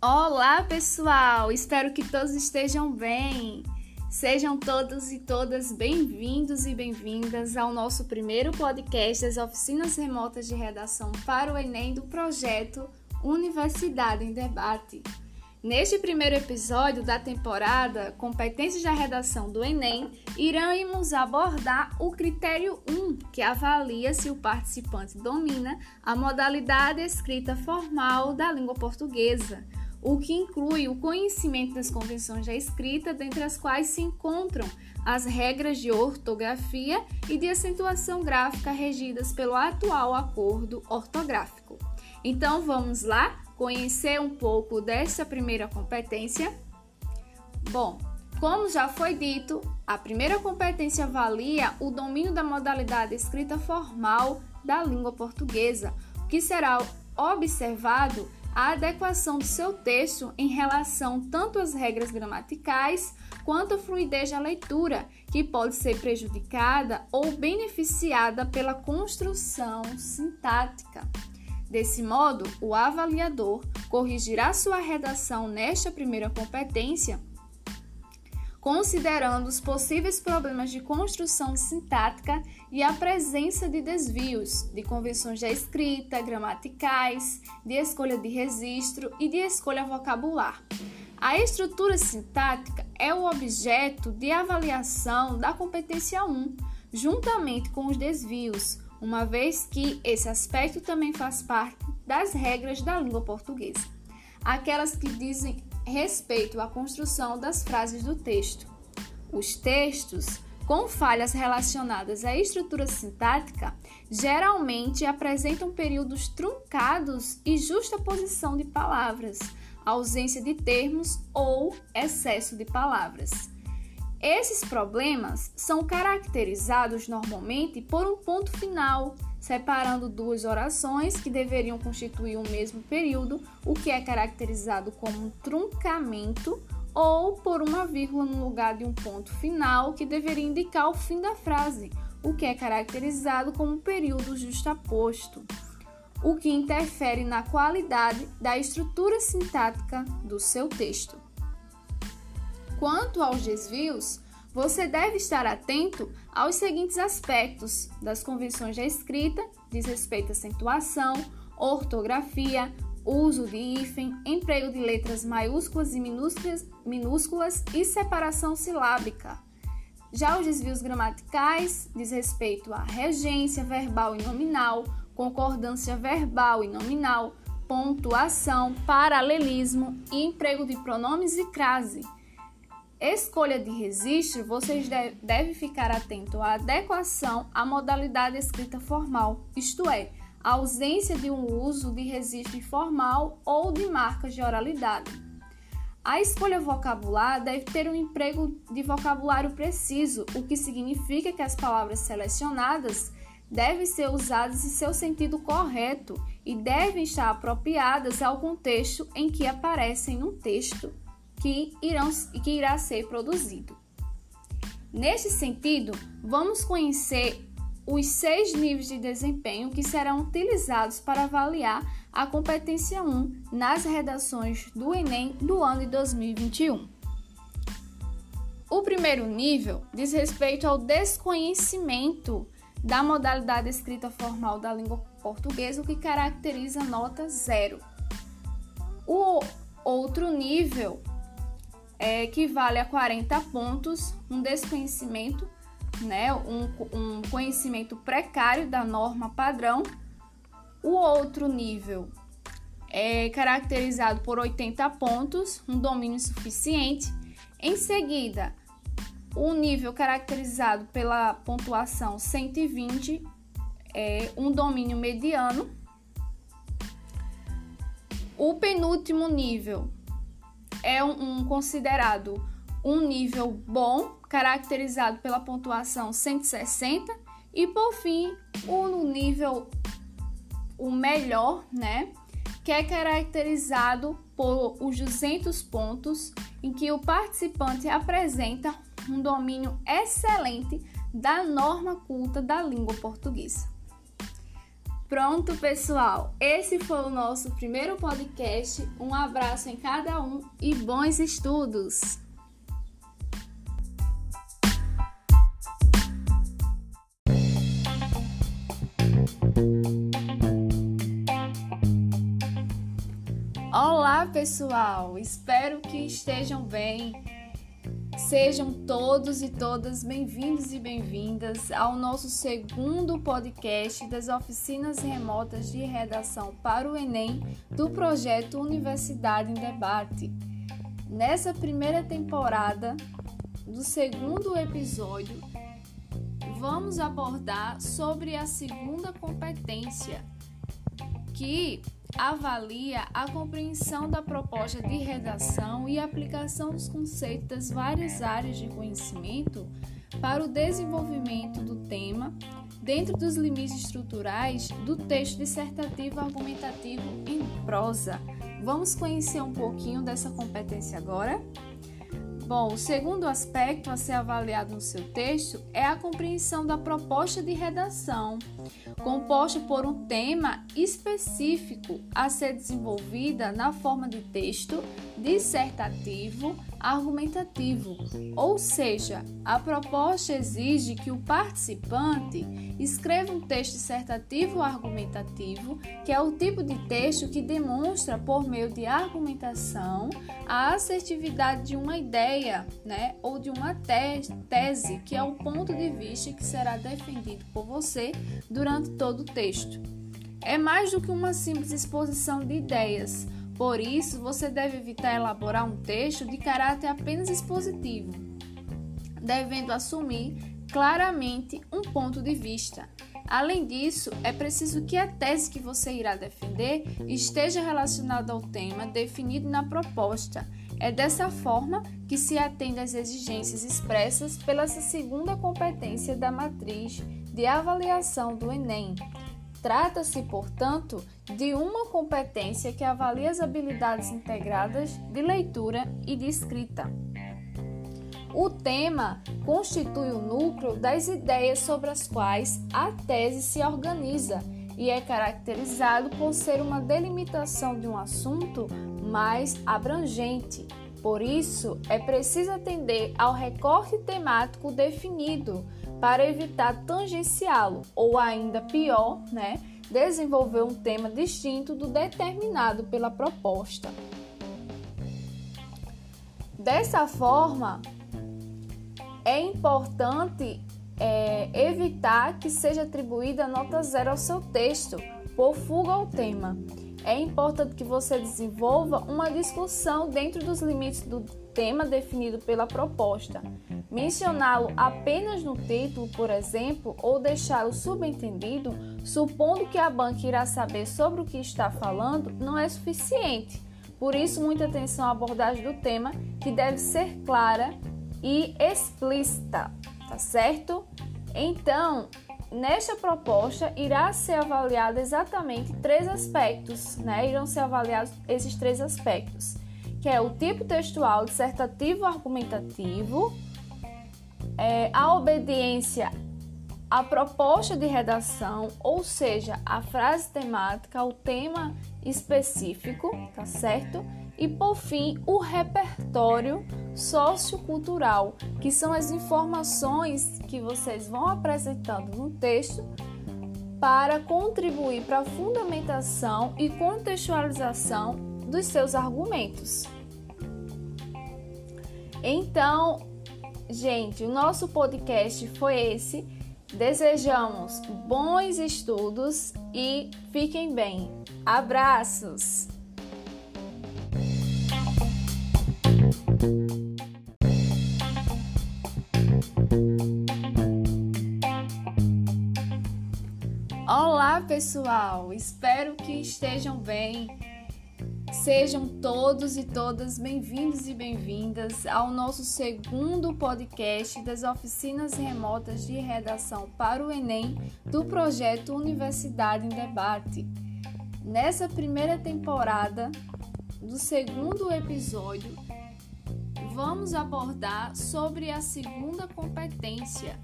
Olá, pessoal! Espero que todos estejam bem. Sejam todos e todas bem-vindos e bem-vindas ao nosso primeiro podcast das oficinas remotas de redação para o Enem do projeto Universidade em Debate. Neste primeiro episódio da temporada Competências da Redação do Enem, iremos abordar o critério 1, que avalia se o participante domina a modalidade escrita formal da língua portuguesa, o que inclui o conhecimento das convenções da escrita, dentre as quais se encontram as regras de ortografia e de acentuação gráfica regidas pelo atual acordo ortográfico. Então vamos lá? conhecer um pouco dessa primeira competência? Bom, como já foi dito, a primeira competência avalia o domínio da modalidade escrita formal da língua portuguesa, que será observado a adequação do seu texto em relação tanto às regras gramaticais quanto à fluidez da leitura, que pode ser prejudicada ou beneficiada pela construção sintática. Desse modo, o avaliador corrigirá sua redação nesta primeira competência, considerando os possíveis problemas de construção sintática e a presença de desvios, de convenções da escrita, gramaticais, de escolha de registro e de escolha vocabular. A estrutura sintática é o objeto de avaliação da competência 1, juntamente com os desvios uma vez que esse aspecto também faz parte das regras da língua portuguesa, aquelas que dizem respeito à construção das frases do texto. Os textos com falhas relacionadas à estrutura sintática geralmente apresentam períodos truncados e justa posição de palavras, ausência de termos ou excesso de palavras. Esses problemas são caracterizados normalmente por um ponto final, separando duas orações que deveriam constituir o mesmo período, o que é caracterizado como um truncamento, ou por uma vírgula no lugar de um ponto final, que deveria indicar o fim da frase, o que é caracterizado como um período justaposto, o que interfere na qualidade da estrutura sintática do seu texto. Quanto aos desvios, você deve estar atento aos seguintes aspectos das convenções da escrita, diz respeito à acentuação, ortografia, uso de hífen, emprego de letras maiúsculas e minúsculas, e separação silábica. Já os desvios gramaticais diz respeito à regência verbal e nominal, concordância verbal e nominal, pontuação, paralelismo e emprego de pronomes e crase escolha de registro, vocês devem ficar atento à adequação à modalidade escrita formal, isto é, a ausência de um uso de registro informal ou de marcas de oralidade. A escolha vocabular deve ter um emprego de vocabulário preciso, o que significa que as palavras selecionadas devem ser usadas em seu sentido correto e devem estar apropriadas ao contexto em que aparecem no texto que, irão, que irá ser produzido. Neste sentido, vamos conhecer os seis níveis de desempenho que serão utilizados para avaliar a competência 1 nas redações do Enem do ano de 2021. O primeiro nível diz respeito ao desconhecimento da modalidade escrita formal da língua portuguesa, o que caracteriza a nota zero. O outro nível é, equivale a 40 pontos, um desconhecimento, né, um, um conhecimento precário da norma padrão. O outro nível é caracterizado por 80 pontos, um domínio suficiente. Em seguida, o nível caracterizado pela pontuação 120 é um domínio mediano. O penúltimo nível é um, um considerado um nível bom, caracterizado pela pontuação 160, e por fim, o nível o melhor, né, que é caracterizado por os 200 pontos, em que o participante apresenta um domínio excelente da norma culta da língua portuguesa. Pronto, pessoal. Esse foi o nosso primeiro podcast. Um abraço em cada um e bons estudos! Olá, pessoal! Espero que estejam bem. Sejam todos e todas bem-vindos e bem-vindas ao nosso segundo podcast das oficinas remotas de redação para o Enem do projeto Universidade em Debate. Nessa primeira temporada do segundo episódio, vamos abordar sobre a segunda competência, que avalia a compreensão da proposta de redação e aplicação dos conceitos das várias áreas de conhecimento para o desenvolvimento do tema dentro dos limites estruturais do texto dissertativo argumentativo em prosa. Vamos conhecer um pouquinho dessa competência agora? Bom, o segundo aspecto a ser avaliado no seu texto é a compreensão da proposta de redação, composta por um tema específico a ser desenvolvida na forma de texto dissertativo argumentativo, ou seja, a proposta exige que o participante escreva um texto dissertativo argumentativo, que é o tipo de texto que demonstra por meio de argumentação a assertividade de uma ideia, né, ou de uma tese, que é o ponto de vista que será defendido por você durante todo o texto. É mais do que uma simples exposição de ideias por isso, você deve evitar elaborar um texto de caráter apenas expositivo, devendo assumir claramente um ponto de vista. Além disso, é preciso que a tese que você irá defender esteja relacionada ao tema definido na proposta. É dessa forma que se atende às exigências expressas pela segunda competência da matriz de avaliação do Enem, Trata-se, portanto, de uma competência que avalia as habilidades integradas de leitura e de escrita. O tema constitui o núcleo das ideias sobre as quais a tese se organiza e é caracterizado por ser uma delimitação de um assunto mais abrangente. Por isso, é preciso atender ao recorte temático definido para evitar tangenciá-lo, ou ainda pior, né, desenvolver um tema distinto do determinado pela proposta. Dessa forma, é importante é, evitar que seja atribuída nota zero ao seu texto por fuga ao tema. É importante que você desenvolva uma discussão dentro dos limites do tema definido pela proposta. Mencioná-lo apenas no título, por exemplo, ou deixá-lo subentendido, supondo que a banca irá saber sobre o que está falando, não é suficiente. Por isso, muita atenção à abordagem do tema, que deve ser clara e explícita, tá certo? Então, nesta proposta irá ser avaliado exatamente três aspectos, né? Irão ser avaliados esses três aspectos, que é o tipo textual dissertativo argumentativo, é, a obediência à proposta de redação, ou seja, a frase temática, o tema específico, tá certo? E por fim, o repertório sociocultural, que são as informações que vocês vão apresentando no texto para contribuir para a fundamentação e contextualização dos seus argumentos. Então, Gente, o nosso podcast foi esse. Desejamos bons estudos e fiquem bem. Abraços! Olá, pessoal! Espero que estejam bem Sejam todos e todas bem-vindos e bem-vindas ao nosso segundo podcast das oficinas remotas de redação para o Enem do projeto Universidade em Debate. Nessa primeira temporada do segundo episódio, vamos abordar sobre a segunda competência,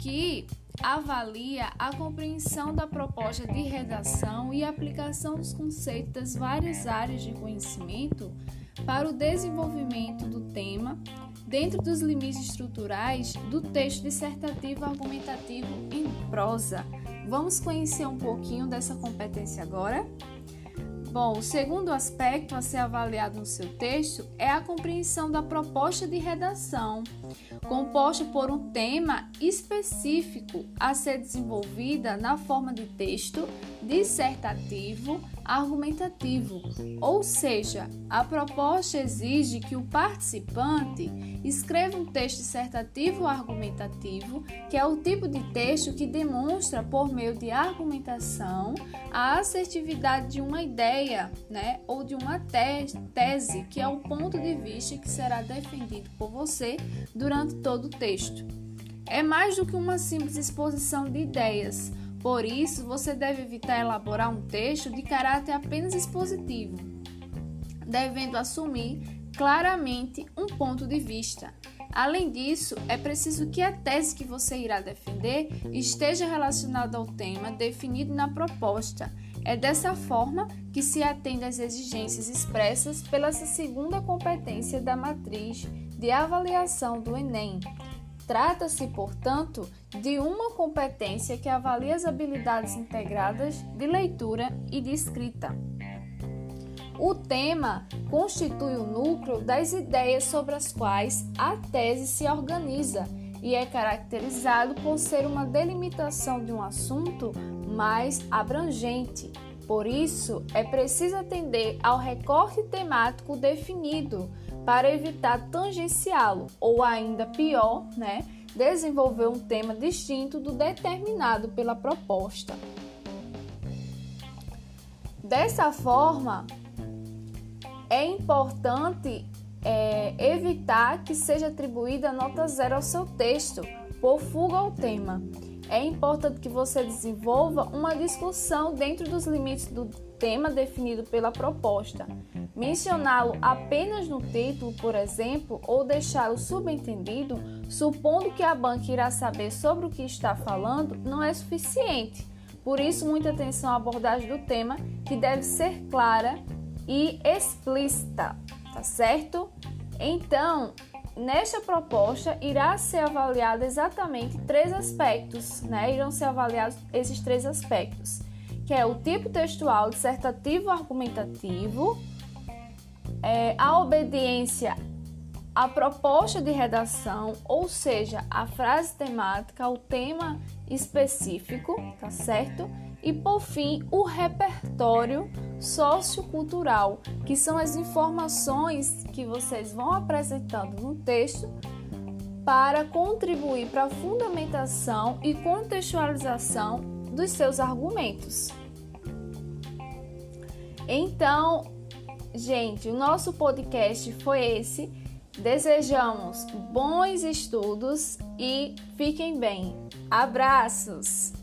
que avalia a compreensão da proposta de redação e aplicação dos conceitos das várias áreas de conhecimento para o desenvolvimento do tema dentro dos limites estruturais do texto dissertativo argumentativo em prosa. Vamos conhecer um pouquinho dessa competência agora? Bom, o segundo aspecto a ser avaliado no seu texto é a compreensão da proposta de redação, composta por um tema específico a ser desenvolvida na forma de texto dissertativo argumentativo, ou seja, a proposta exige que o participante escreva um texto dissertativo argumentativo, que é o tipo de texto que demonstra por meio de argumentação a assertividade de uma ideia, né, ou de uma tese, que é o ponto de vista que será defendido por você durante todo o texto. É mais do que uma simples exposição de ideias por isso, você deve evitar elaborar um texto de caráter apenas expositivo, devendo assumir claramente um ponto de vista. Além disso, é preciso que a tese que você irá defender esteja relacionada ao tema definido na proposta. É dessa forma que se atende às exigências expressas pela segunda competência da matriz de avaliação do Enem. Trata-se, portanto, de uma competência que avalia as habilidades integradas de leitura e de escrita. O tema constitui o núcleo das ideias sobre as quais a tese se organiza e é caracterizado por ser uma delimitação de um assunto mais abrangente. Por isso, é preciso atender ao recorte temático definido para evitar tangenciá-lo, ou ainda pior, né, desenvolver um tema distinto do determinado pela proposta. Dessa forma, é importante é, evitar que seja atribuída nota zero ao seu texto por fuga ao tema. É importante que você desenvolva uma discussão dentro dos limites do tema definido pela proposta. Mencioná-lo apenas no título, por exemplo, ou deixá-lo subentendido, supondo que a banca irá saber sobre o que está falando, não é suficiente. Por isso, muita atenção à abordagem do tema, que deve ser clara e explícita, tá certo? Então, nesta proposta irá ser avaliado exatamente três aspectos, né? Irão ser avaliados esses três aspectos, que é o tipo textual dissertativo argumentativo, é, a obediência à proposta de redação, ou seja, a frase temática, o tema específico, tá certo? E por fim, o repertório sociocultural, que são as informações que vocês vão apresentando no texto para contribuir para a fundamentação e contextualização dos seus argumentos. Então, Gente, o nosso podcast foi esse. Desejamos bons estudos e fiquem bem. Abraços!